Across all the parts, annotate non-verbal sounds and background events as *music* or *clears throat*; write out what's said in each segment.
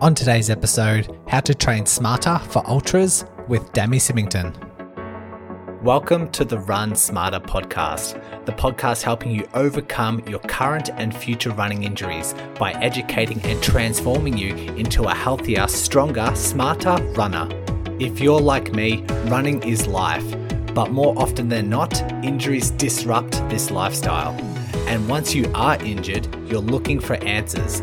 On today's episode, how to train smarter for ultras with Danny Symington. Welcome to the Run Smarter podcast, the podcast helping you overcome your current and future running injuries by educating and transforming you into a healthier, stronger, smarter runner. If you're like me, running is life, but more often than not, injuries disrupt this lifestyle. And once you are injured, you're looking for answers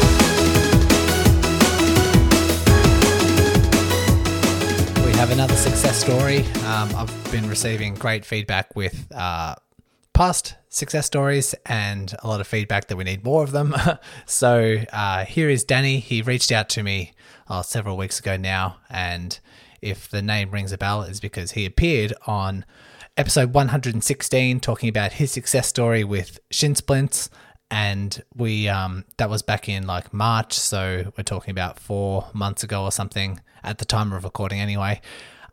Have another success story. Um, I've been receiving great feedback with uh, past success stories and a lot of feedback that we need more of them. *laughs* so uh, here is Danny. He reached out to me uh, several weeks ago now, and if the name rings a bell, is because he appeared on episode 116 talking about his success story with shin splints. And we um, that was back in like March, so we're talking about four months ago or something at the time of recording, anyway.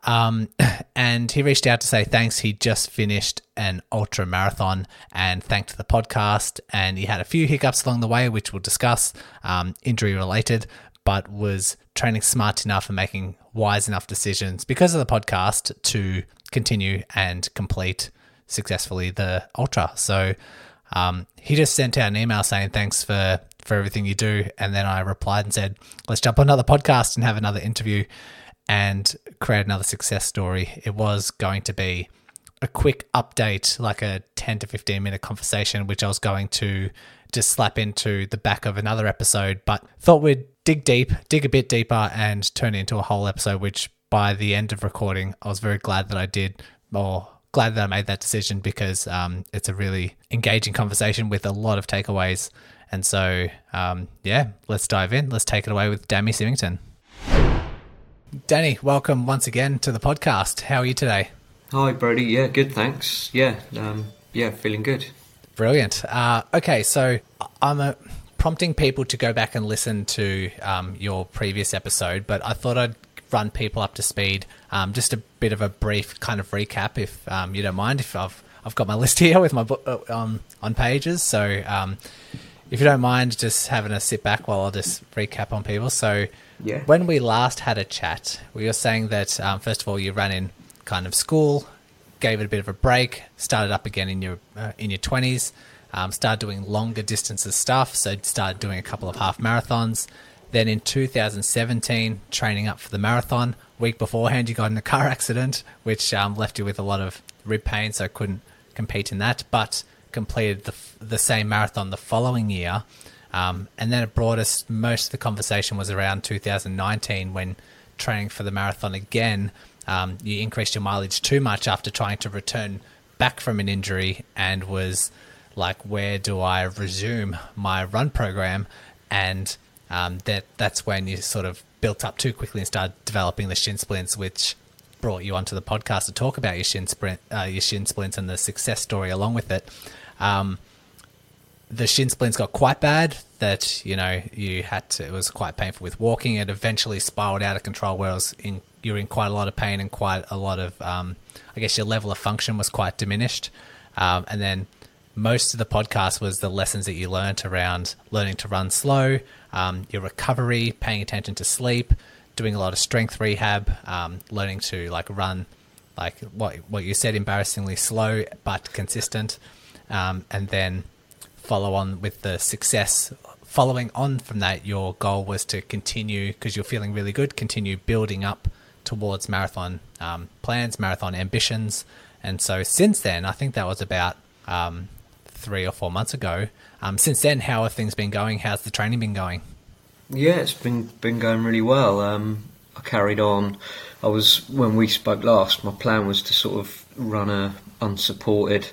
Um, *clears throat* and he reached out to say thanks. He just finished an ultra marathon and thanked the podcast. And he had a few hiccups along the way, which we'll discuss, um, injury related, but was training smart enough and making wise enough decisions because of the podcast to continue and complete successfully the ultra. So um, he just sent out an email saying thanks for for everything you do, and then I replied and said let's jump on another podcast and have another interview and create another success story. It was going to be a quick update, like a 10 to 15 minute conversation, which I was going to just slap into the back of another episode, but thought we'd dig deep, dig a bit deeper, and turn it into a whole episode, which by the end of recording, I was very glad that I did, or glad that I made that decision because um, it's a really engaging conversation with a lot of takeaways. And so, um, yeah, let's dive in. Let's take it away with Danny Symington. Danny, welcome once again to the podcast. How are you today? Hi, Brodie. Yeah, good. Thanks. Yeah, um, yeah, feeling good. Brilliant. Uh, okay, so I'm uh, prompting people to go back and listen to um, your previous episode, but I thought I'd run people up to speed. Um, just a bit of a brief kind of recap, if um, you don't mind. If I've I've got my list *laughs* here with my book uh, on on pages, so um, if you don't mind, just having a sit back while I'll just recap on people. So. Yeah. When we last had a chat, we were saying that um, first of all you ran in kind of school, gave it a bit of a break, started up again in your uh, in your twenties, um, started doing longer distances stuff. So started doing a couple of half marathons. Then in 2017, training up for the marathon. Week beforehand, you got in a car accident, which um, left you with a lot of rib pain, so couldn't compete in that. But completed the the same marathon the following year. Um, and then it brought us most of the conversation was around 2019 when training for the marathon again. Um, you increased your mileage too much after trying to return back from an injury and was like, where do I resume my run program? And um, that that's when you sort of built up too quickly and started developing the shin splints, which brought you onto the podcast to talk about your shin sprint, uh, your shin splints, and the success story along with it. Um, the shin splints got quite bad that you know you had to it was quite painful with walking it eventually spiraled out of control where in you were in quite a lot of pain and quite a lot of um, I guess your level of function was quite diminished um, and then most of the podcast was the lessons that you learned around learning to run slow um, your recovery paying attention to sleep doing a lot of strength rehab um, learning to like run like what what you said embarrassingly slow but consistent um, and then follow on with the success. Following on from that, your goal was to continue because you're feeling really good. Continue building up towards marathon um, plans, marathon ambitions, and so since then, I think that was about um, three or four months ago. Um, since then, how have things been going? How's the training been going? Yeah, it's been been going really well. Um, I carried on. I was when we spoke last. My plan was to sort of run a unsupported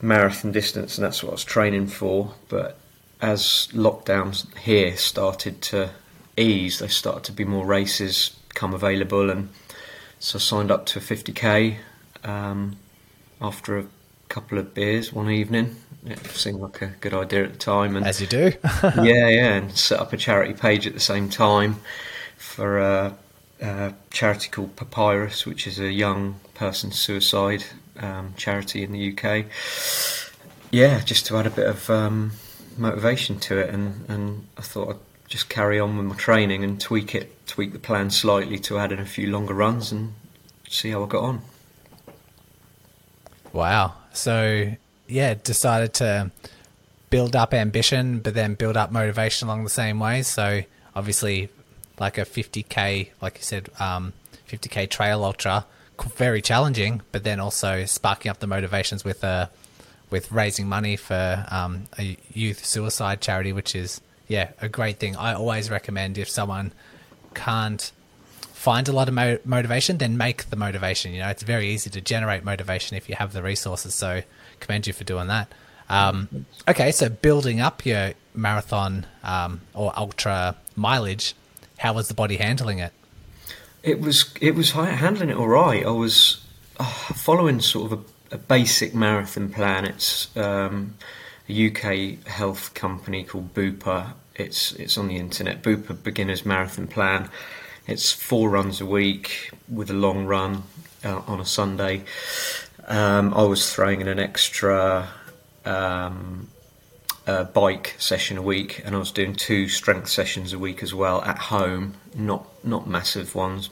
marathon distance, and that's what I was training for. But as lockdowns here started to ease, there started to be more races come available, and so I signed up to a 50k um, after a couple of beers one evening. It seemed like a good idea at the time, and as you do, *laughs* yeah, yeah, and set up a charity page at the same time for a, a charity called Papyrus, which is a young person suicide um, charity in the UK. Yeah, just to add a bit of um, motivation to it, and, and I thought I'd just carry on with my training and tweak it, tweak the plan slightly to add in a few longer runs and see how I got on. Wow. So, yeah, decided to build up ambition, but then build up motivation along the same way. So, obviously, like a 50k, like you said, um, 50k trail ultra, very challenging, but then also sparking up the motivations with a uh, with raising money for um, a youth suicide charity, which is yeah a great thing. I always recommend if someone can't find a lot of mo- motivation, then make the motivation. You know, it's very easy to generate motivation if you have the resources. So commend you for doing that. Um, okay, so building up your marathon um, or ultra mileage, how was the body handling it? It was it was handling it all right. I was uh, following sort of a, a, basic marathon plan. It's um, a UK health company called Bupa. It's it's on the internet. Bupa Beginners Marathon Plan. It's four runs a week with a long run uh, on a Sunday. Um, I was throwing in an extra um, uh, bike session a week, and I was doing two strength sessions a week as well at home. Not not massive ones,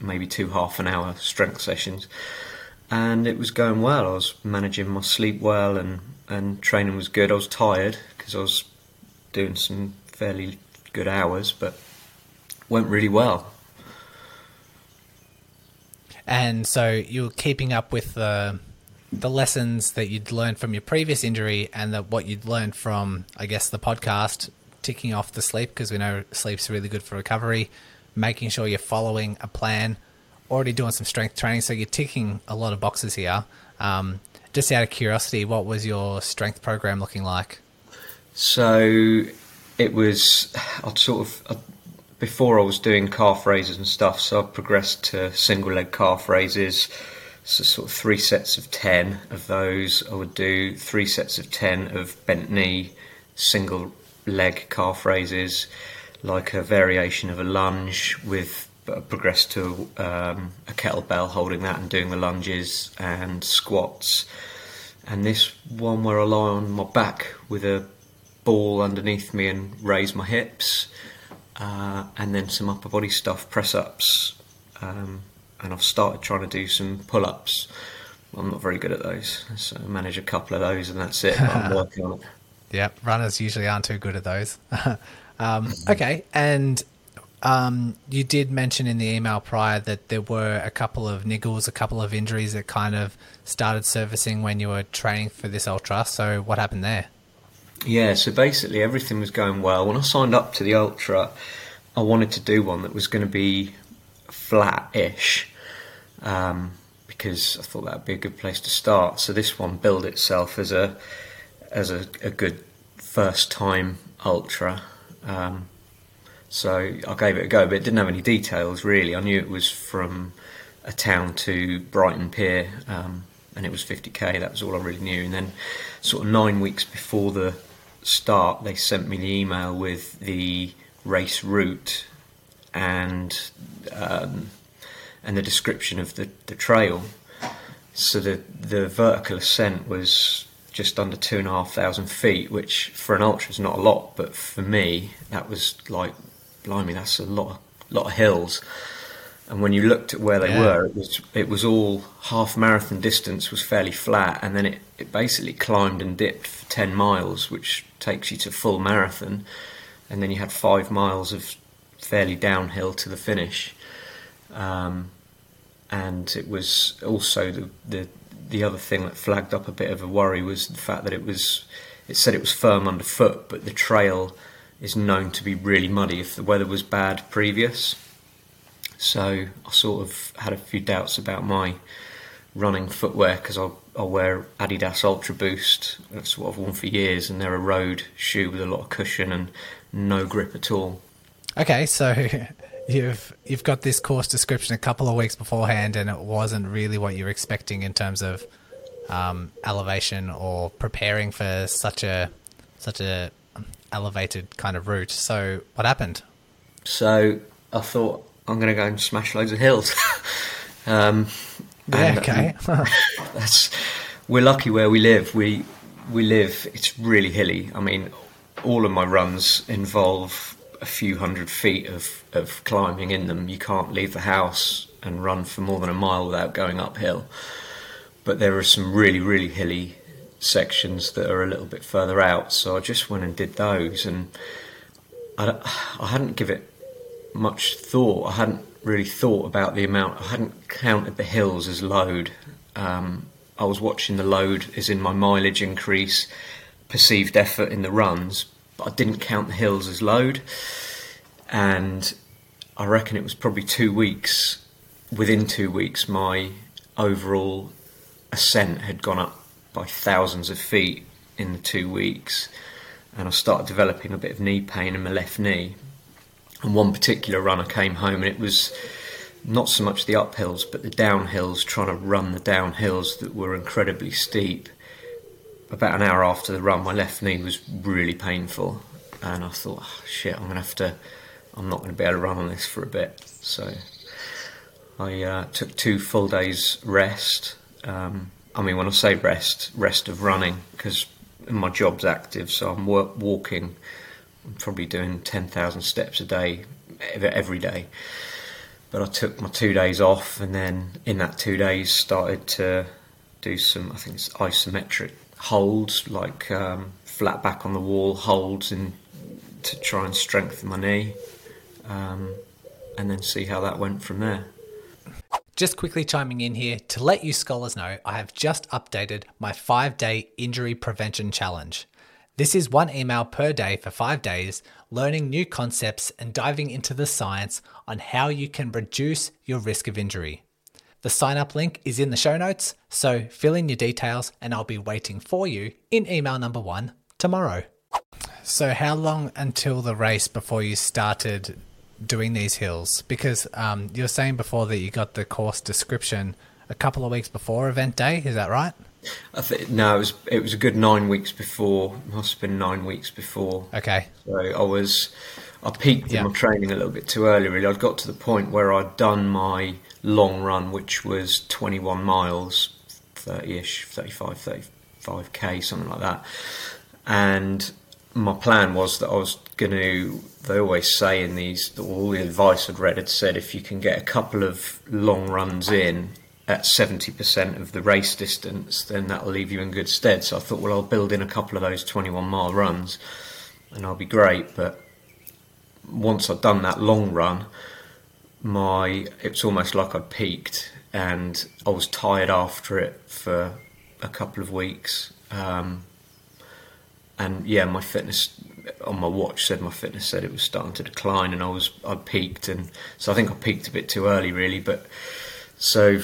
maybe two half an hour strength sessions, and it was going well. I was managing my sleep well, and and training was good. I was tired because I was doing some fairly good hours, but went really well. And so you're keeping up with the the lessons that you'd learned from your previous injury and the, what you'd learned from, I guess, the podcast, ticking off the sleep because we know sleep's really good for recovery, making sure you're following a plan, already doing some strength training. So you're ticking a lot of boxes here. Um, just out of curiosity, what was your strength program looking like? So it was, I'd sort of, before I was doing calf raises and stuff, so I progressed to single leg calf raises. So sort of three sets of ten of those. I would do three sets of ten of bent knee, single leg calf raises, like a variation of a lunge with progress to um, a kettlebell, holding that and doing the lunges and squats. And this one where I lie on my back with a ball underneath me and raise my hips uh, and then some upper body stuff, press ups, um, and I've started trying to do some pull ups. I'm not very good at those, so I manage a couple of those, and that's it. I'm *laughs* working on it. Yeah, runners usually aren't too good at those. *laughs* um, okay, and um, you did mention in the email prior that there were a couple of niggles, a couple of injuries that kind of started surfacing when you were training for this ultra. So, what happened there? Yeah, so basically everything was going well. When I signed up to the Ultra, I wanted to do one that was going to be flat-ish um, because I thought that would be a good place to start. So this one billed itself as a as a, a good first time Ultra. Um, so I gave it a go, but it didn't have any details really. I knew it was from a town to Brighton Pier, um, and it was 50k. That was all I really knew. And then, sort of nine weeks before the start, they sent me the email with the race route and um, and the description of the, the trail. So the the vertical ascent was just under two and a half thousand feet, which for an ultra is not a lot, but for me that was like, blimey, that's a lot lot of hills. And when you looked at where they yeah. were, it was it was all half marathon distance was fairly flat, and then it, it basically climbed and dipped for ten miles, which takes you to full marathon, and then you had five miles of fairly downhill to the finish. Um, and it was also the, the the other thing that flagged up a bit of a worry was the fact that it was it said it was firm underfoot, but the trail is known to be really muddy if the weather was bad previous. So I sort of had a few doubts about my running footwear because I I wear Adidas Ultra Boost. That's what I've worn for years, and they're a road shoe with a lot of cushion and no grip at all. Okay, so *laughs* you've you've got this course description a couple of weeks beforehand, and it wasn't really what you were expecting in terms of um, elevation or preparing for such a such a elevated kind of route. So what happened? So I thought I'm going to go and smash loads of hills. *laughs* um, yeah, and, okay. um, *laughs* that's we're lucky where we live. We we live. It's really hilly. I mean, all of my runs involve a few hundred feet of of climbing in them. You can't leave the house and run for more than a mile without going uphill. But there are some really really hilly sections that are a little bit further out. So I just went and did those, and I, I hadn't give it much thought. I hadn't really thought about the amount. I hadn't counted the hills as load. Um, I was watching the load as in my mileage increase, perceived effort in the runs, but I didn't count the hills as load. And I reckon it was probably two weeks. Within two weeks, my overall ascent had gone up by thousands of feet in the two weeks, and I started developing a bit of knee pain in my left knee. And one particular run, I came home and it was not so much the uphills, but the downhills, trying to run the downhills that were incredibly steep. About an hour after the run, my left knee was really painful, and I thought, oh, shit, I'm gonna have to, I'm not gonna be able to run on this for a bit. So I uh, took two full days rest. Um, I mean, when I say rest, rest of running, because my job's active, so I'm walking. Probably doing 10,000 steps a day every day but I took my two days off, and then in that two days started to do some, I think it's isometric holds, like um, flat back on the wall holds, and to try and strengthen my knee, um, and then see how that went from there. Just quickly chiming in here to let you scholars know, I have just updated my five day injury prevention challenge. This is one email per day for five days, learning new concepts and diving into the science on how you can reduce your risk of injury. The sign up link is in the show notes, so fill in your details and I'll be waiting for you in email number one tomorrow. So, how long until the race before you started doing these hills? Because um, you were saying before that you got the course description a couple of weeks before event day, is that right? I think no, it was it was a good nine weeks before. Must have been nine weeks before. Okay. So I was, I peaked yeah. in my training a little bit too early. Really, I'd got to the point where I'd done my long run, which was 21 miles, 30ish, 35, 35 k, something like that. And my plan was that I was going to. They always say in these, all the advice I'd read had said if you can get a couple of long runs in at 70% of the race distance, then that'll leave you in good stead. So I thought, well, I'll build in a couple of those 21 mile runs and I'll be great. But once I'd done that long run, my it's almost like I'd peaked and I was tired after it for a couple of weeks. Um, and yeah, my fitness on my watch said my fitness said it was starting to decline, and I was I'd peaked, and so I think I peaked a bit too early, really. But so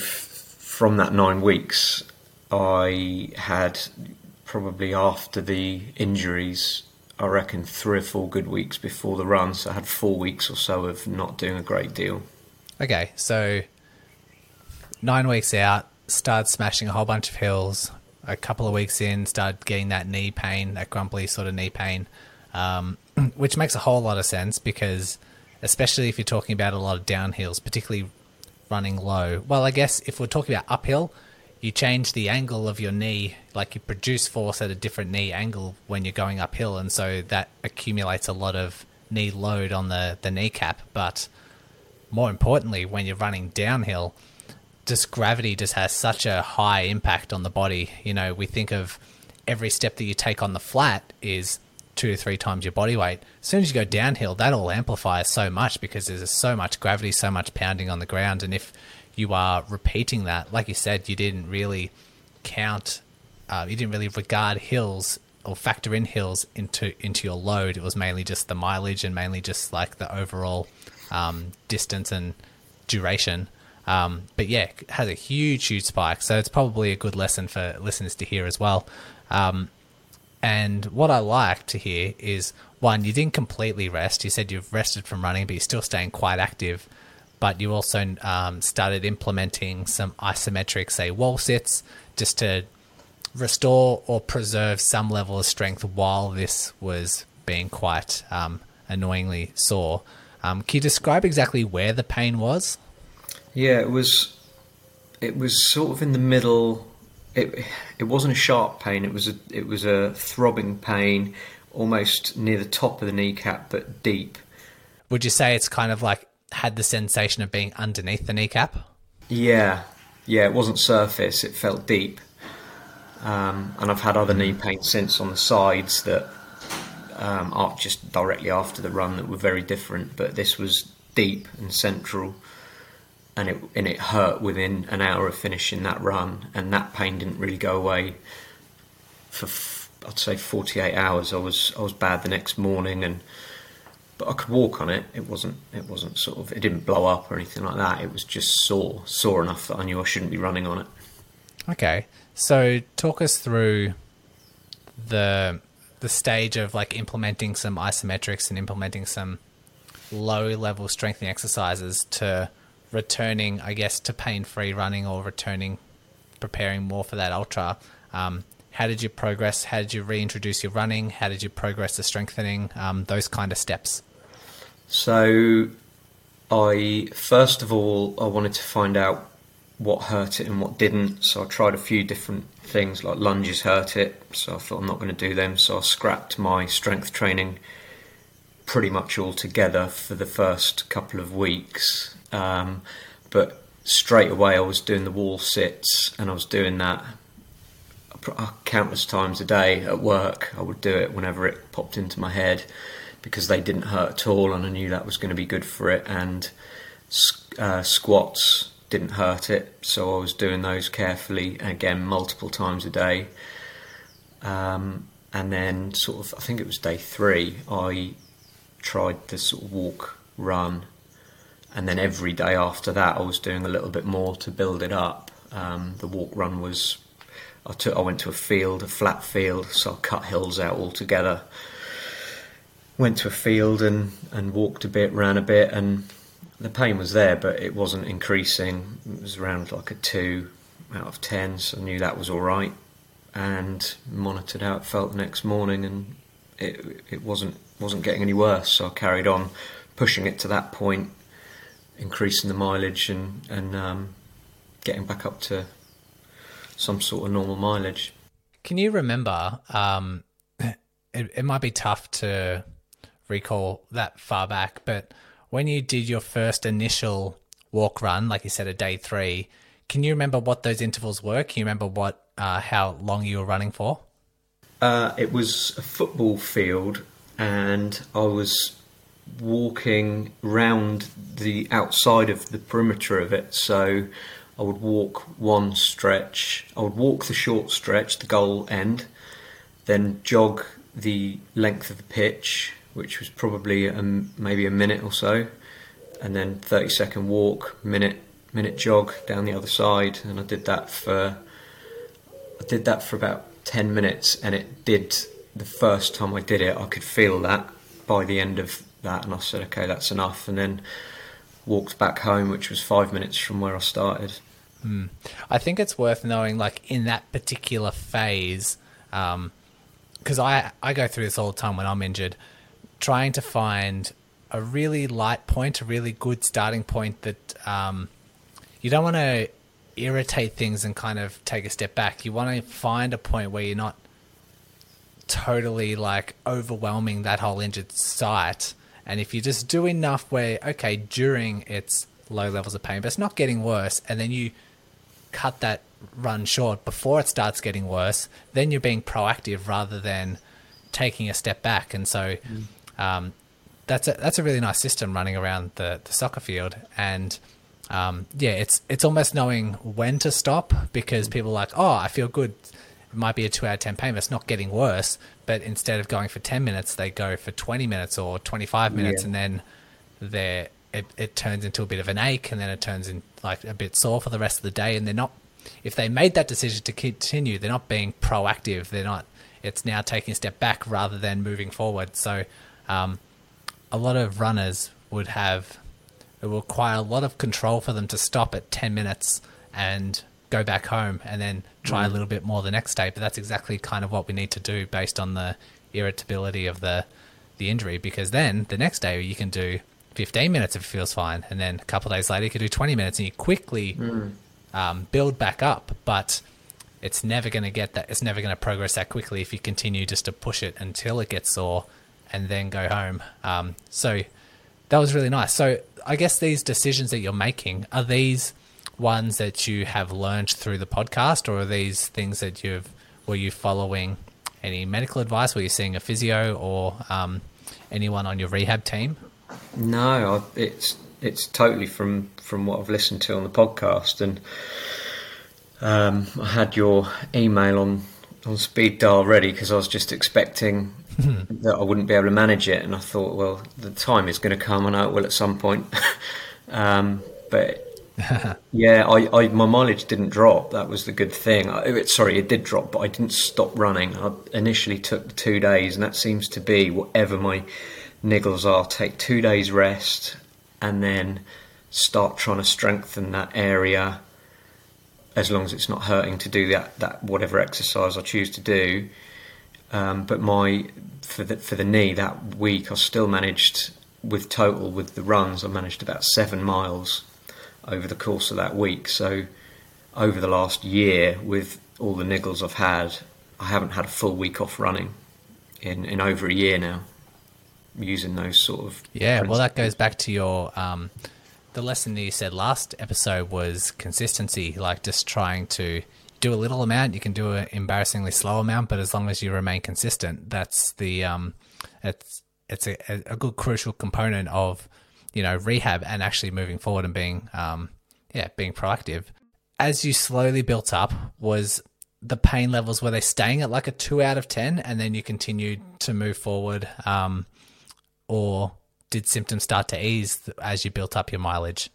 from that nine weeks, I had probably after the injuries, I reckon three or four good weeks before the run. So I had four weeks or so of not doing a great deal. Okay, so nine weeks out, started smashing a whole bunch of hills. A couple of weeks in, started getting that knee pain, that grumpy sort of knee pain, um, *clears throat* which makes a whole lot of sense because, especially if you're talking about a lot of downhills, particularly running low. Well, I guess if we're talking about uphill, you change the angle of your knee, like you produce force at a different knee angle when you're going uphill, and so that accumulates a lot of knee load on the, the kneecap. But more importantly, when you're running downhill, just gravity just has such a high impact on the body. You know, we think of every step that you take on the flat is two to three times your body weight. As soon as you go downhill, that all amplifies so much because there's so much gravity, so much pounding on the ground. And if you are repeating that, like you said, you didn't really count, uh, you didn't really regard hills or factor in hills into into your load. It was mainly just the mileage and mainly just like the overall um, distance and duration. Um, but yeah, it has a huge, huge spike. So it's probably a good lesson for listeners to hear as well. Um, and what I like to hear is one, you didn't completely rest. You said you've rested from running, but you're still staying quite active. But you also um, started implementing some isometric, say, wall sits, just to restore or preserve some level of strength while this was being quite um, annoyingly sore. Um, can you describe exactly where the pain was? Yeah, it was. It was sort of in the middle. It it wasn't a sharp pain. It was a it was a throbbing pain, almost near the top of the kneecap, but deep. Would you say it's kind of like had the sensation of being underneath the kneecap? Yeah, yeah. It wasn't surface. It felt deep. Um, and I've had other knee pain since on the sides that um, are just directly after the run that were very different. But this was deep and central and it and it hurt within an hour of finishing that run, and that pain didn't really go away for I'd say 48 hours. I was I was bad the next morning, and but I could walk on it. It wasn't it wasn't sort of it didn't blow up or anything like that. It was just sore sore enough that I knew I shouldn't be running on it. Okay, so talk us through the the stage of like implementing some isometrics and implementing some low level strengthening exercises to returning, I guess, to pain free running or returning, preparing more for that ultra. Um, how did you progress? How did you reintroduce your running? How did you progress the strengthening? Um, those kind of steps. So, I first of all I wanted to find out what hurt it and what didn't. So I tried a few different things like lunges hurt it. So I thought I'm not going to do them. So I scrapped my strength training pretty much all together for the first couple of weeks um, but straight away, I was doing the wall sits, and I was doing that countless times a day at work. I would do it whenever it popped into my head because they didn't hurt at all, and I knew that was going to be good for it. And uh, squats didn't hurt it, so I was doing those carefully again multiple times a day. Um, and then, sort of, I think it was day three, I tried the sort of walk run and then every day after that, I was doing a little bit more to build it up. Um, the walk run was, I took, I went to a field, a flat field, so I cut hills out altogether. Went to a field and and walked a bit, ran a bit, and the pain was there, but it wasn't increasing. It was around like a two out of ten, so I knew that was all right. And monitored how it felt the next morning, and it it wasn't wasn't getting any worse. So I carried on pushing it to that point increasing the mileage and and um, getting back up to some sort of normal mileage. Can you remember? Um, it, it might be tough to recall that far back, but when you did your first initial walk run, like you said, a day three, can you remember what those intervals were? Can you remember what uh, how long you were running for? Uh, it was a football field, and I was walking round the outside of the perimeter of it. So I would walk one stretch, I would walk the short stretch, the goal end, then jog the length of the pitch, which was probably a, maybe a minute or so, and then 30 second walk, minute minute jog down the other side, and I did that for I did that for about 10 minutes, and it did the first time I did it, I could feel that by the end of that, and I said, okay, that's enough, and then walked back home, which was five minutes from where I started. Mm. I think it's worth knowing, like in that particular phase, because um, I I go through this all the time when I'm injured, trying to find a really light point, a really good starting point that um, you don't want to irritate things and kind of take a step back. You want to find a point where you're not totally like overwhelming that whole injured site and if you just do enough where, okay, during it's low levels of pain, but it's not getting worse, and then you cut that run short before it starts getting worse, then you're being proactive rather than taking a step back. And so mm. um, that's a that's a really nice system running around the, the soccer field. And um, yeah, it's it's almost knowing when to stop because mm. people are like, oh, I feel good it might be a two out of 10 pain, but it's not getting worse. But instead of going for 10 minutes, they go for 20 minutes or 25 minutes, yeah. and then they're it, it turns into a bit of an ache and then it turns in like a bit sore for the rest of the day and they're not if they made that decision to continue they're not being proactive they're not it's now taking a step back rather than moving forward so um, a lot of runners would have it will require a lot of control for them to stop at 10 minutes and go back home and then try mm. a little bit more the next day but that's exactly kind of what we need to do based on the irritability of the the injury because then the next day you can do 15 minutes if it feels fine, and then a couple days later you can do 20 minutes, and you quickly mm. um, build back up. But it's never going to get that. It's never going to progress that quickly if you continue just to push it until it gets sore, and then go home. Um, so that was really nice. So I guess these decisions that you're making are these ones that you have learned through the podcast, or are these things that you've were you following any medical advice? Were you seeing a physio or um, anyone on your rehab team? No, I, it's it's totally from from what I've listened to on the podcast, and um, I had your email on on speed dial ready because I was just expecting that I wouldn't be able to manage it, and I thought, well, the time is going to come. And I it will at some point, *laughs* um, but. *laughs* yeah, I, I, my mileage didn't drop. That was the good thing. I, it, sorry, it did drop, but I didn't stop running. I initially took two days, and that seems to be whatever my niggles are take two days rest and then start trying to strengthen that area as long as it's not hurting to do that, that whatever exercise I choose to do. Um, but my for the for the knee that week I still managed with total with the runs I managed about seven miles over the course of that week. So over the last year with all the niggles I've had, I haven't had a full week off running in, in over a year now using those sort of. Yeah, principles. well, that goes back to your. Um, the lesson that you said last episode was consistency, like just trying to do a little amount. You can do an embarrassingly slow amount, but as long as you remain consistent, that's the um, it's it's a, a good crucial component of you know rehab and actually moving forward and being um, yeah being proactive. As you slowly built up, was the pain levels were they staying at like a two out of ten, and then you continued to move forward? Um, or did symptoms start to ease as you built up your mileage?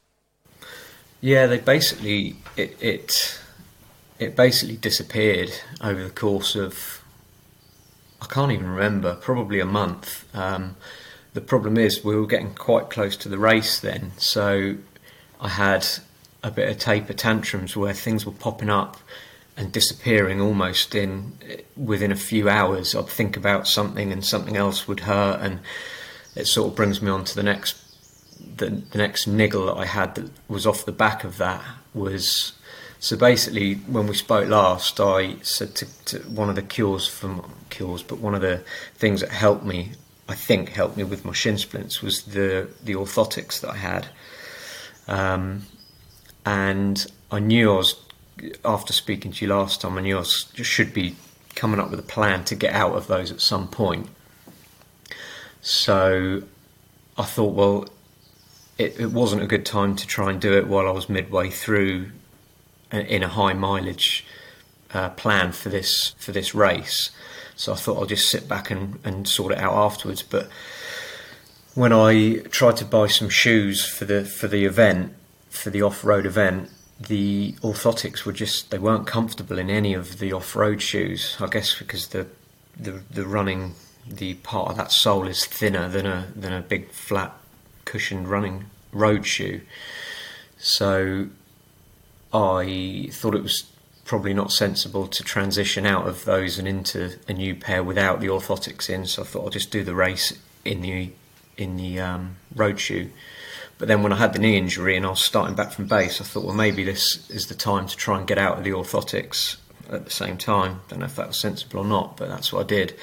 Yeah, they basically it it, it basically disappeared over the course of I can't even remember, probably a month. Um, the problem is we were getting quite close to the race then, so I had a bit of taper tantrums where things were popping up and disappearing almost in within a few hours. I'd think about something and something else would hurt and it sort of brings me on to the next the, the next niggle that I had that was off the back of that was so basically when we spoke last I said to, to one of the cures from cures but one of the things that helped me I think helped me with my shin splints was the the orthotics that I had um, and I knew I was after speaking to you last time I knew I was, should be coming up with a plan to get out of those at some point so I thought, well, it, it, wasn't a good time to try and do it while I was midway through in a high mileage uh, plan for this for this race. So I thought I'll just sit back and, and sort it out afterwards. But when I tried to buy some shoes for the for the event, for the off road event, the orthotics were just they weren't comfortable in any of the off road shoes. I guess because the the, the running the part of that sole is thinner than a than a big flat cushioned running road shoe. So I thought it was probably not sensible to transition out of those and into a new pair without the orthotics in. So I thought I'll just do the race in the in the um, road shoe. But then when I had the knee injury and I was starting back from base, I thought, well, maybe this is the time to try and get out of the orthotics at the same time. Don't know if that was sensible or not, but that's what I did.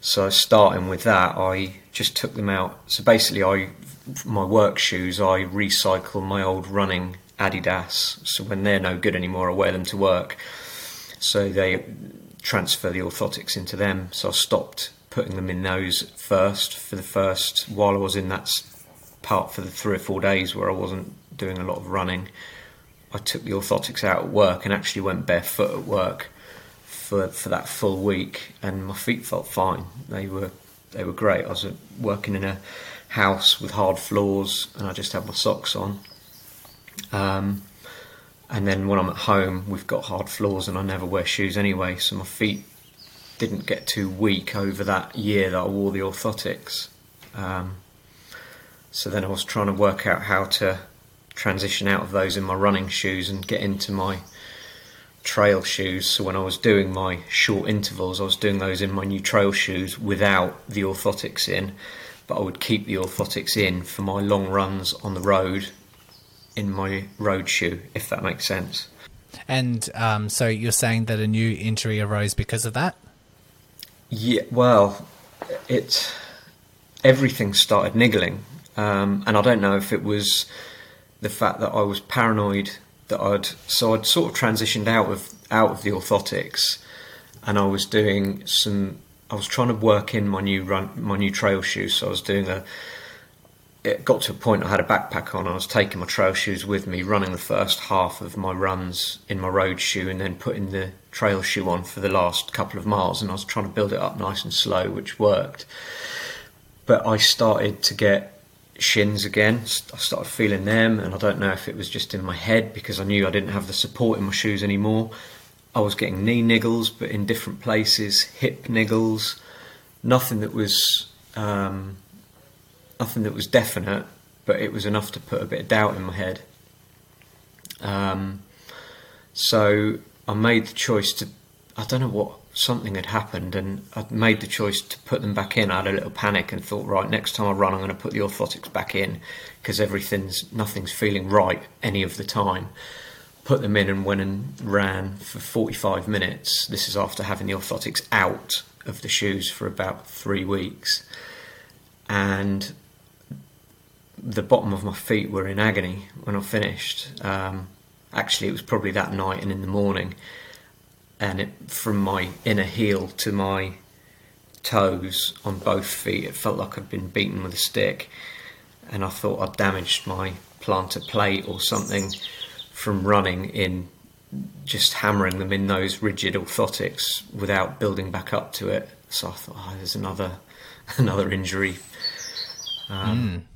So starting with that, I just took them out. So basically, I my work shoes, I recycle my old running Adidas. So when they're no good anymore, I wear them to work. So they transfer the orthotics into them. So I stopped putting them in those first for the first while I was in that part for the three or four days where I wasn't doing a lot of running. I took the orthotics out at work and actually went barefoot at work for for that full week, and my feet felt fine. They were they were great. I was uh, working in a house with hard floors, and I just had my socks on. Um, and then when I'm at home, we've got hard floors, and I never wear shoes anyway, so my feet didn't get too weak over that year that I wore the orthotics. Um, so then I was trying to work out how to transition out of those in my running shoes and get into my trail shoes. So when I was doing my short intervals, I was doing those in my new trail shoes without the orthotics in, but I would keep the orthotics in for my long runs on the road in my road shoe, if that makes sense. And um, so you're saying that a new injury arose because of that? Yeah, well, it everything started niggling, um, and I don't know if it was the fact that I was paranoid that I'd so I'd sort of transitioned out of out of the orthotics, and I was doing some. I was trying to work in my new run, my new trail shoes. So I was doing a. It got to a point I had a backpack on. I was taking my trail shoes with me, running the first half of my runs in my road shoe, and then putting the trail shoe on for the last couple of miles. And I was trying to build it up nice and slow, which worked. But I started to get shins again. I started feeling them, and I don't know if it was just in my head because I knew I didn't have the support in my shoes anymore. I was getting knee niggles, but in different places, hip niggles, nothing that was um, nothing that was definite, but it was enough to put a bit of doubt in my head. Um, so I made the choice to. I don't know what something had happened and I'd made the choice to put them back in. I had a little panic and thought, right, next time I run, I'm going to put the orthotics back in because everything's nothing's feeling right any of the time. Put them in and went and ran for 45 minutes. This is after having the orthotics out of the shoes for about three weeks, and the bottom of my feet were in agony when I finished. Um, actually, it was probably that night and in the morning and it, from my inner heel to my toes on both feet, it felt like I'd been beaten with a stick, and I thought I'd damaged my plantar plate or something from running in just hammering them in those rigid orthotics without building back up to it. So I thought, oh, there's another *laughs* another injury. Um, mm.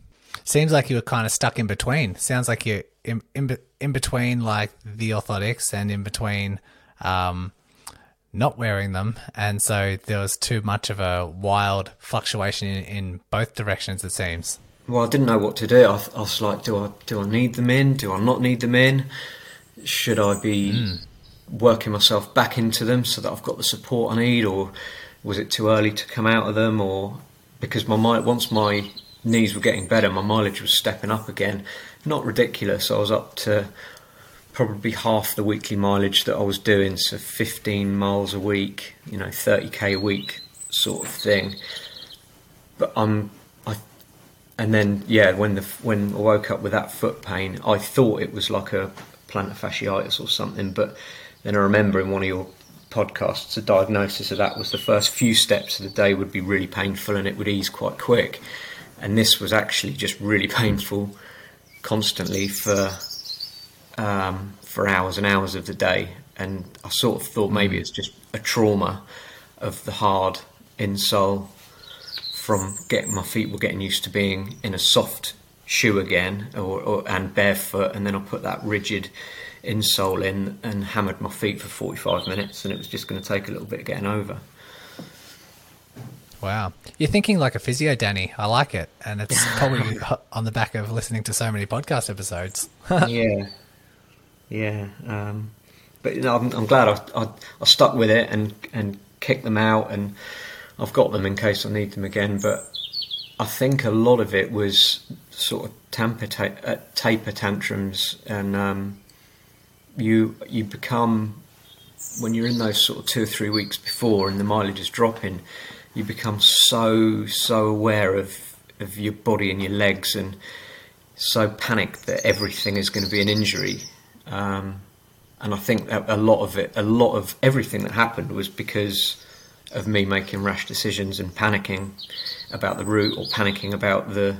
Seems like you were kind of stuck in between. Sounds like you're in, in, in between like the orthotics and in between um, not wearing them, and so there was too much of a wild fluctuation in, in both directions. It seems. Well, I didn't know what to do. I, I, was like, do I do I need them in? Do I not need them in? Should I be mm. working myself back into them so that I've got the support I need, or was it too early to come out of them? Or because my mind, once my knees were getting better, my mileage was stepping up again. Not ridiculous. I was up to probably half the weekly mileage that I was doing, so 15 miles a week, you know, 30k a week sort of thing. But I'm, I, and then yeah, when the when I woke up with that foot pain, I thought it was like a plantar fasciitis or something, but then I remember in one of your podcasts, a diagnosis of that was the first few steps of the day would be really painful and it would ease quite quick, and this was actually just really *laughs* painful constantly for um, for hours and hours of the day. And I sort of thought maybe mm. it's just a trauma of the hard insole from getting my feet were getting used to being in a soft shoe again or, or and barefoot and then I put that rigid insole in and hammered my feet for 45 minutes and it was just going to take a little bit of getting over. Wow. You're thinking like a physio, Danny. I like it. And it's *laughs* probably on the back of listening to so many podcast episodes. *laughs* yeah. Yeah, um, but you know, I'm, I'm glad I, I, I, stuck with it and and kicked them out, and I've got them in case I need them again. But I think a lot of it was sort of tamper ta- uh, taper tantrums, and um, you you become when you're in those sort of two or three weeks before, and the mileage is dropping, you become so so aware of of your body and your legs, and so panicked that everything is going to be an injury um, and I think a lot of it, a lot of everything that happened was because of me making rash decisions and panicking about the route or panicking about the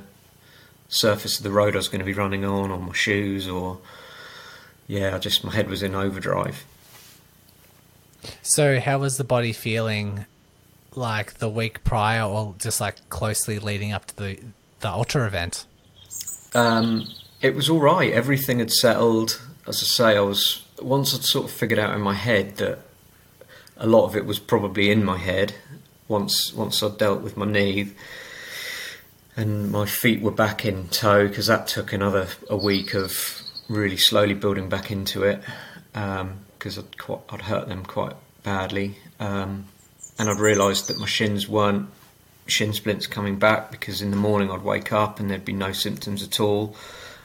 surface of the road I was going to be running on or my shoes or yeah, I just my head was in overdrive. So how was the body feeling like the week prior or just like closely leading up to the the ultra event? Um, it was all right. Everything had settled. As I say, I was once I'd sort of figured out in my head that a lot of it was probably in my head. Once once I'd dealt with my knee, and my feet were back in tow because that took another a week of really slowly building back into it because um, I'd I'd hurt them quite badly, um, and I'd realised that my shins weren't shin splints coming back because in the morning I'd wake up and there'd be no symptoms at all,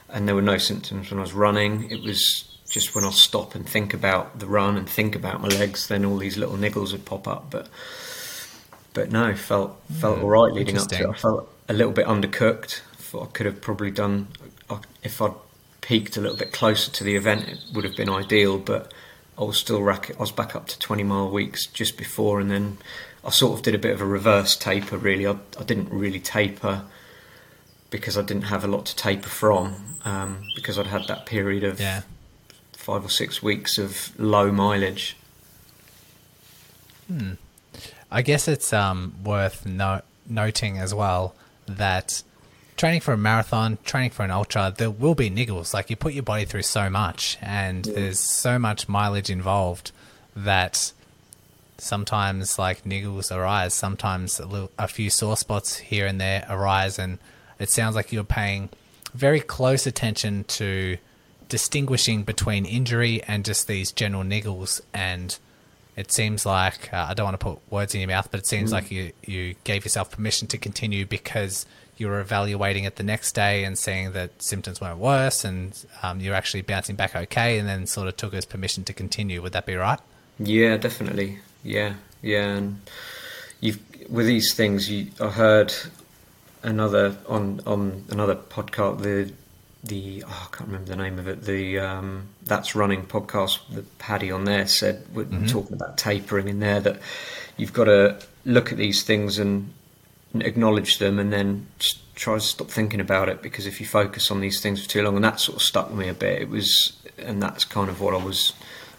and there were no symptoms when I was running. It was just when I stop and think about the run and think about my legs, then all these little niggles would pop up. But but no, felt felt mm, all right leading up to it. I felt a little bit undercooked. Thought I could have probably done if I'd peaked a little bit closer to the event, it would have been ideal. But I was still rack- I was back up to 20 mile weeks just before, and then I sort of did a bit of a reverse taper. Really, I, I didn't really taper because I didn't have a lot to taper from um, because I'd had that period of yeah. five or six weeks of low mileage. Hmm. I guess it's um, worth no- noting as well that training for a marathon, training for an ultra, there will be niggles. Like you put your body through so much, and yeah. there's so much mileage involved that sometimes like niggles arise. Sometimes a, little, a few sore spots here and there arise, and it sounds like you're paying very close attention to distinguishing between injury and just these general niggles and it seems like uh, I don't want to put words in your mouth, but it seems mm. like you you gave yourself permission to continue because you were evaluating it the next day and seeing that symptoms weren't worse and um, you're actually bouncing back okay, and then sort of took as permission to continue. Would that be right? Yeah, definitely. Yeah, yeah. And you've with these things, you I heard another on on another podcast the the oh, I can't remember the name of it. The um, that's running podcast that Paddy on there said we're mm-hmm. talking about tapering in there that you've got to look at these things and acknowledge them and then try to stop thinking about it because if you focus on these things for too long and that sort of stuck with me a bit it was and that's kind of what I was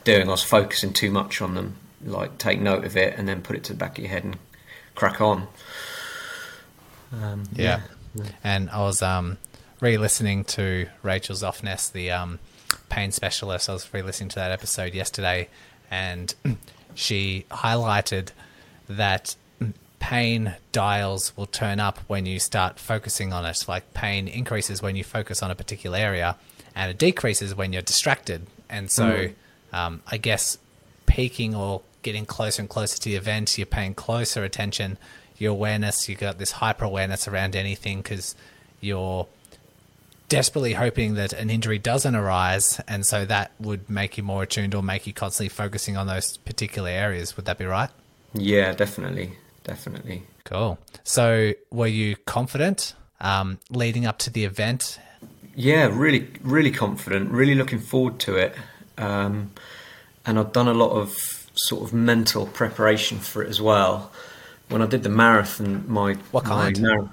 doing I was focusing too much on them like take note of it and then put it to the back of your head and crack on um, yeah. yeah. and I was um re-listening to Rachel Zoffness, the um, pain specialist. I was re-listening to that episode yesterday, and *clears throat* she highlighted that pain dials will turn up when you start focusing on it. Like pain increases when you focus on a particular area, and it decreases when you're distracted. And so, mm. um, I guess peaking or getting closer and closer to the event, you're paying closer attention. Your awareness, you got this hyper awareness around anything because you're desperately hoping that an injury doesn't arise, and so that would make you more attuned or make you constantly focusing on those particular areas. Would that be right? Yeah, definitely, definitely. Cool. So, were you confident um, leading up to the event? Yeah, really, really confident. Really looking forward to it, um, and I've done a lot of sort of mental preparation for it as well. When I did the marathon, my what kind? My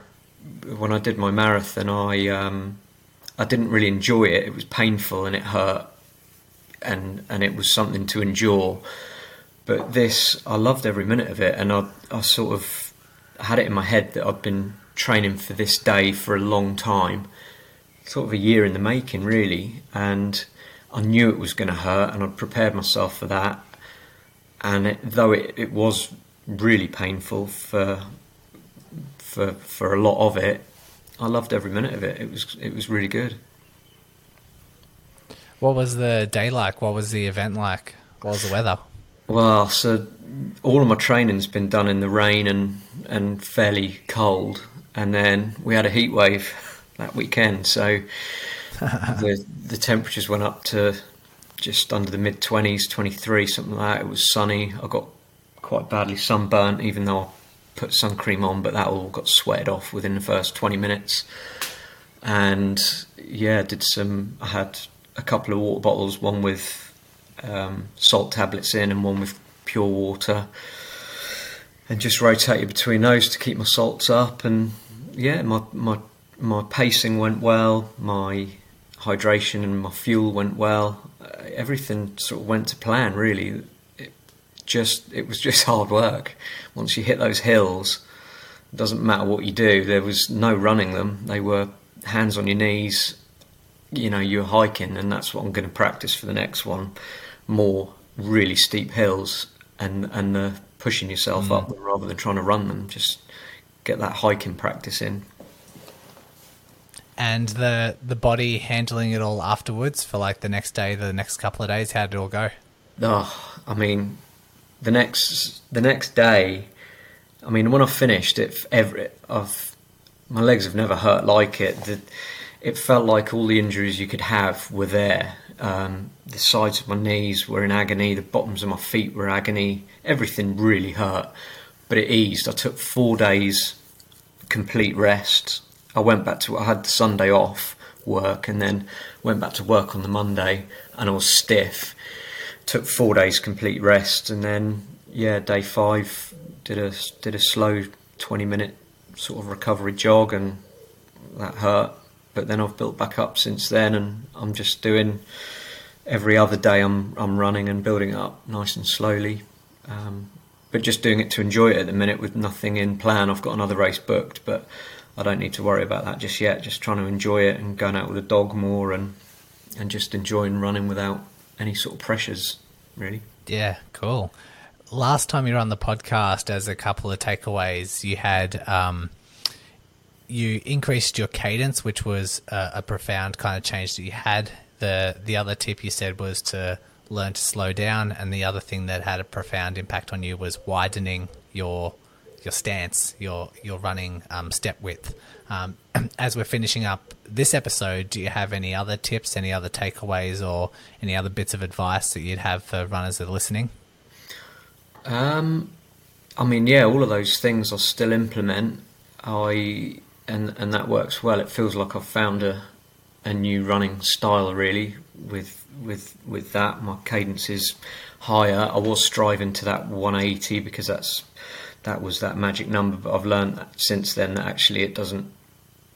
when I did my marathon, I um, I didn't really enjoy it. It was painful and it hurt, and and it was something to endure. But this, I loved every minute of it, and I I sort of had it in my head that I'd been training for this day for a long time, sort of a year in the making, really. And I knew it was going to hurt, and I'd prepared myself for that. And it, though it, it was really painful for for for a lot of it, I loved every minute of it. It was it was really good. What was the day like? What was the event like? What was the weather? Well, so all of my training's been done in the rain and and fairly cold, and then we had a heat wave *laughs* that weekend. So *laughs* the the temperatures went up to just under the mid twenties, twenty three, something like that. It was sunny. I got quite badly sunburnt, even though I put sun cream on, but that all got sweated off within the first 20 minutes. And yeah, did some. I had a couple of water bottles, one with um, salt tablets in and one with pure water, and just rotated between those to keep my salts up. And yeah, my my my pacing went well, my hydration and my fuel went well. Uh, everything sort of went to plan, really it just it was *laughs* just hard work. Once you hit those hills, It doesn't matter what you do. There was no running them. They were hands on your knees. You know, you're hiking, and that's what I'm going to practice for the next one. More really steep hills and and uh, pushing yourself mm. up rather than trying to run them. Just get that hiking practice in. And the the body handling it all afterwards for like the next day, the next couple of days. How did it all go? Oh, I mean, the next the next day. I mean, when I finished it, every I've my legs have never hurt like it. The, it felt like all the injuries you could have were there. Um, the sides of my knees were in agony. The bottoms of my feet were agony. Everything really hurt, but it eased. I took four days complete rest. I went back to I had the Sunday off work and then went back to work on the Monday and I was stiff. Took four days complete rest and then yeah, day five did a did a slow twenty minute sort of recovery jog and that hurt. But then I've built back up since then and I'm just doing every other day I'm I'm running and building up nice and slowly. Um, but just doing it to enjoy it at the minute with nothing in plan. I've got another race booked, but I don't need to worry about that just yet. Just trying to enjoy it and going out with the dog more and and just enjoying running without any sort of pressures, really. Yeah, cool. Last time you were on the podcast, as a couple of takeaways, you had um, you increased your cadence, which was a, a profound kind of change that you had the the other tip you said was to learn to slow down, and the other thing that had a profound impact on you was widening your your stance, your your running um, step width. Um, *clears throat* as we're finishing up this episode, do you have any other tips, any other takeaways, or any other bits of advice that you'd have for runners that are listening? Um, I mean, yeah, all of those things I still implement. I and and that works well. It feels like I've found a a new running style really with with with that. My cadence is higher. I was striving to that 180 because that's that was that magic number but I've learned since then that actually it doesn't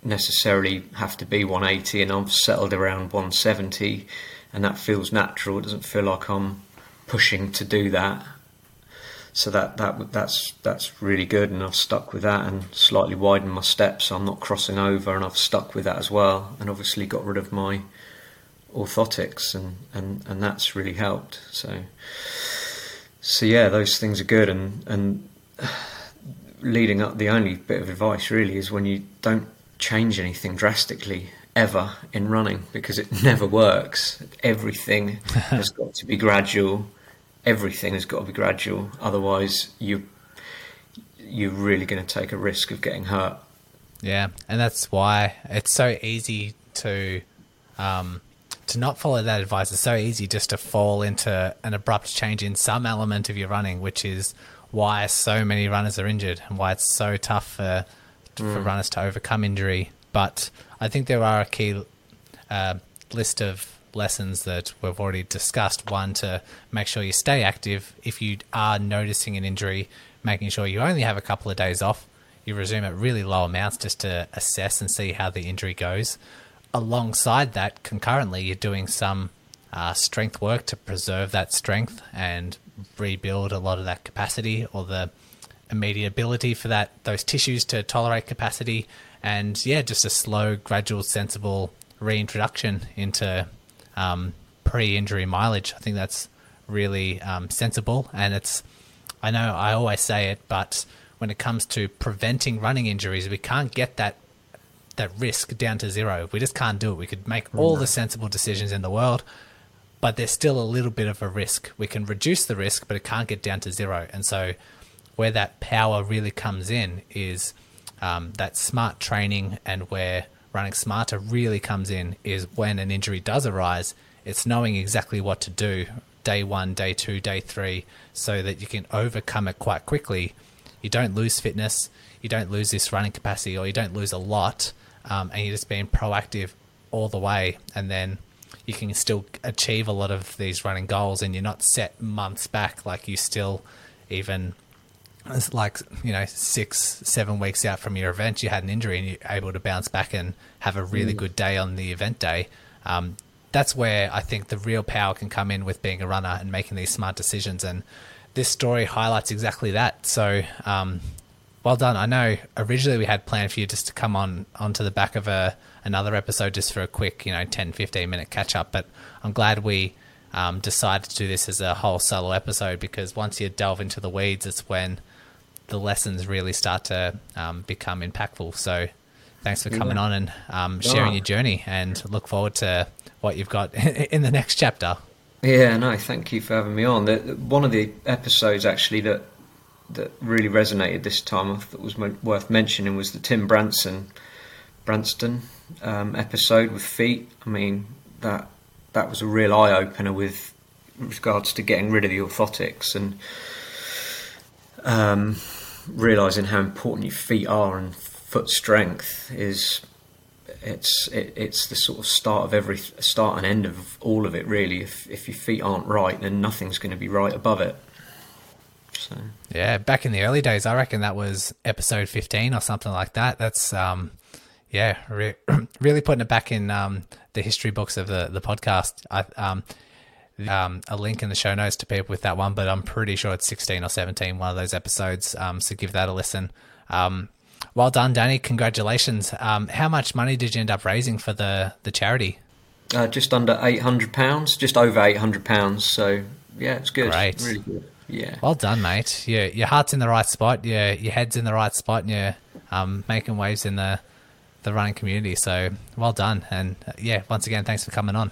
necessarily have to be 180 and I've settled around 170 and that feels natural. It doesn't feel like I'm pushing to do that so that that that's that's really good, and I've stuck with that and slightly widened my steps. So I'm not crossing over, and I've stuck with that as well. And obviously got rid of my orthotics, and and and that's really helped. So so yeah, those things are good, and and leading up, the only bit of advice really is when you don't change anything drastically ever in running because it *laughs* never works. Everything *laughs* has got to be gradual everything has got to be gradual. Otherwise, you you're really going to take a risk of getting hurt. Yeah, and that's why it's so easy to um, to not follow that advice. It's so easy just to fall into an abrupt change in some element of your running, which is why so many runners are injured and why it's so tough for mm. for runners to overcome injury. But I think there are a key uh, list of lessons that we've already discussed. One, to make sure you stay active. If you are noticing an injury, making sure you only have a couple of days off. You resume at really low amounts just to assess and see how the injury goes. Alongside that, concurrently, you're doing some uh, strength work to preserve that strength and rebuild a lot of that capacity or the immediate ability for that those tissues to tolerate capacity and yeah just a slow gradual sensible reintroduction into um, pre-injury mileage. I think that's really um, sensible, and it's. I know I always say it, but when it comes to preventing running injuries, we can't get that that risk down to zero. We just can't do it. We could make all the sensible decisions in the world, but there's still a little bit of a risk. We can reduce the risk, but it can't get down to zero. And so, where that power really comes in is um, that smart training and where running smarter really comes in is when an injury does arise, it's knowing exactly what to do day one, day two, day three, so that you can overcome it quite quickly. You don't lose fitness, you don't lose this running capacity, or you don't lose a lot, um, and you're just being proactive all the way, and then you can still achieve a lot of these running goals, and you're not set months back like you still even it's like you know six seven weeks out from your event you had an injury and you're able to bounce back and have a really mm. good day on the event day um, that's where i think the real power can come in with being a runner and making these smart decisions and this story highlights exactly that so um, well done. I know originally we had planned for you just to come on onto the back of a another episode just for a quick, you know, 10, 15 minute catch up. But I'm glad we um, decided to do this as a whole solo episode because once you delve into the weeds, it's when the lessons really start to um, become impactful. So thanks for coming yeah. on and um, sharing oh. your journey and look forward to what you've got *laughs* in the next chapter. Yeah, no, thank you for having me on. The, one of the episodes actually that that really resonated this time, I thought was worth mentioning, was the Tim Branson Branston um, episode with feet. I mean that that was a real eye opener with regards to getting rid of the orthotics and um, realizing how important your feet are and foot strength is it's it, it's the sort of start of every start and end of all of it really. If if your feet aren't right then nothing's going to be right above it. So. Yeah back in the early days i reckon that was episode 15 or something like that. That's um yeah re- *clears throat* really putting it back in um the history books of the the podcast. I um um, a link in the show notes to people with that one, but I'm pretty sure it's 16 or 17, one of those episodes. Um, so give that a listen. Um, well done, Danny. Congratulations. Um, how much money did you end up raising for the, the charity? Uh, just under £800, just over £800. So, yeah, it's good. Great. Really good. Yeah. Well done, mate. Your, your heart's in the right spot. Your, your head's in the right spot, and you're um, making waves in the, the running community. So, well done. And, uh, yeah, once again, thanks for coming on.